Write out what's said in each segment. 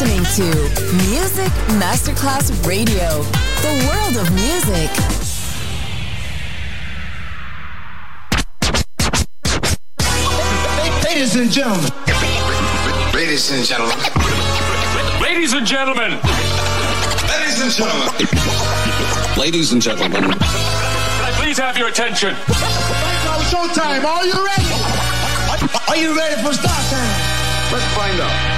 listening to Music Masterclass Radio, the world of music. Ladies and gentlemen. Ladies and gentlemen. Ladies and gentlemen. Ladies and gentlemen. Ladies and gentlemen. Can I please have your attention? Now showtime. Are you ready? Are you ready for start time? Let's find out.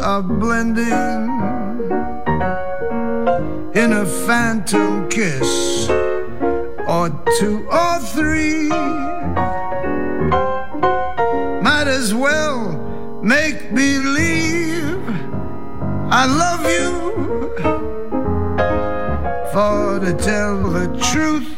Are blending in a phantom kiss or two or three. Might as well make believe I love you. For to tell the truth,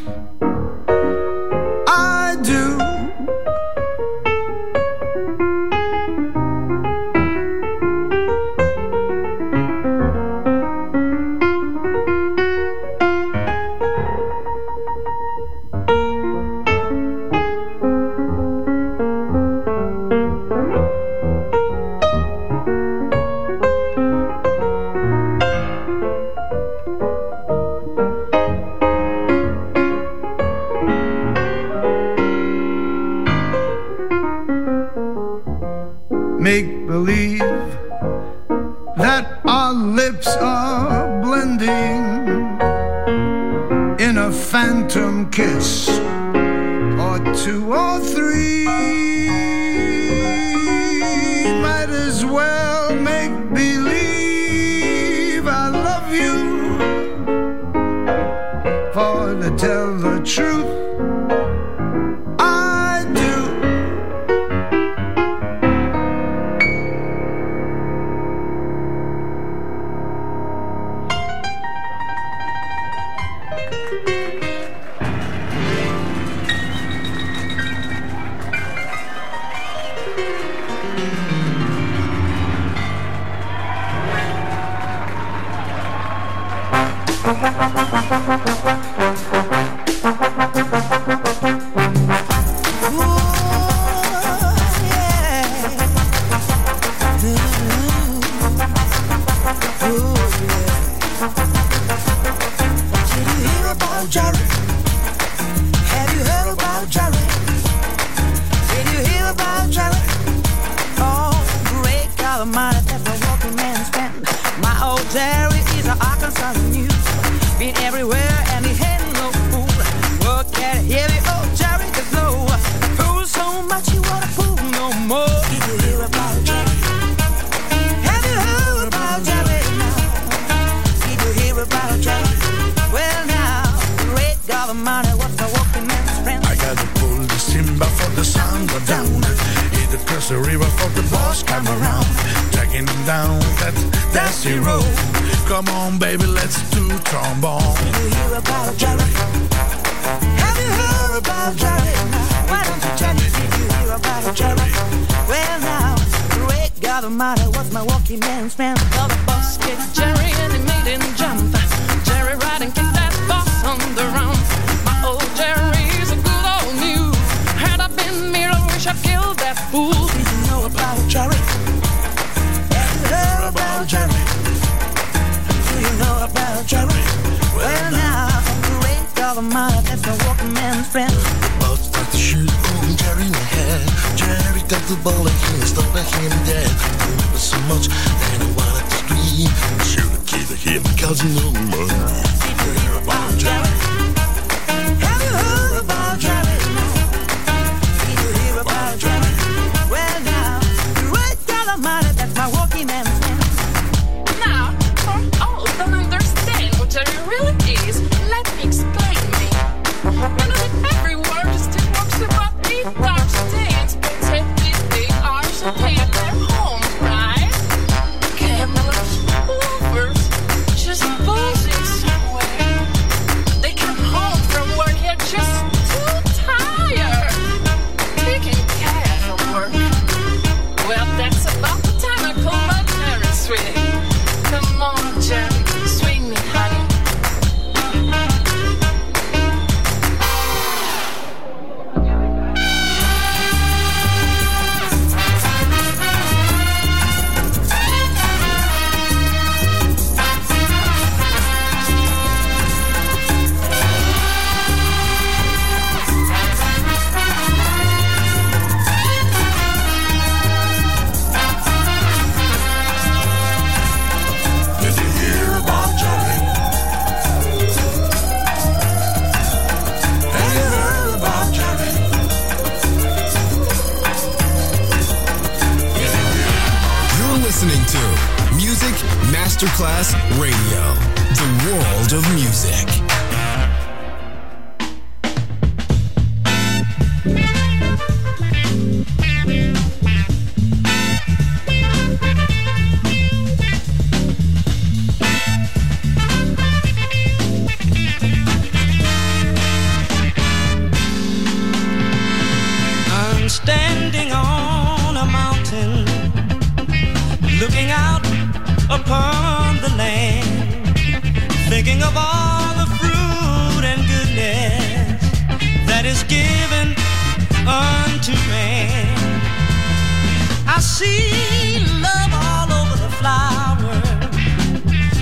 I see love all over the flower.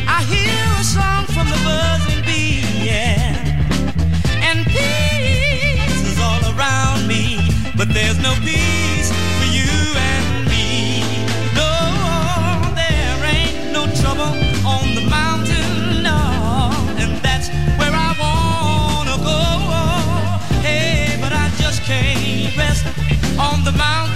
I hear a song from the buzzing bee, yeah. And peace is all around me, but there's no peace for you and me. No, there ain't no trouble on the mountain, no, and that's where I wanna go. Hey, but I just can't rest on the mountain.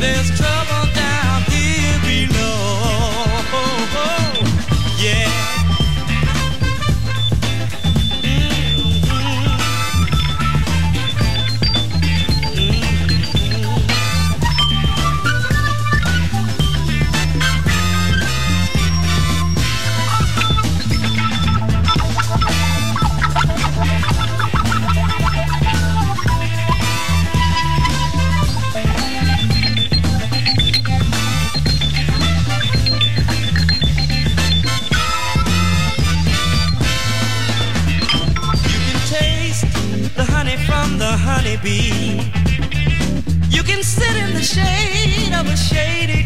there's Be. You can sit in the shade of a shady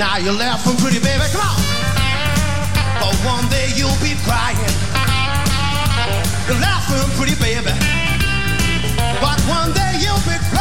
Now you're laughing pretty, baby, come on. But one day you'll be crying. You're laughing pretty, baby. But one day you'll be crying.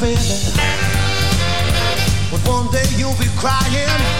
baby. But one day you'll be crying.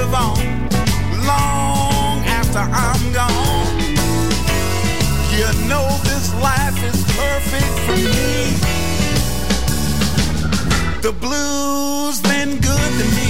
live on long after I'm gone. You know this life is perfect for me. The blues been good to me.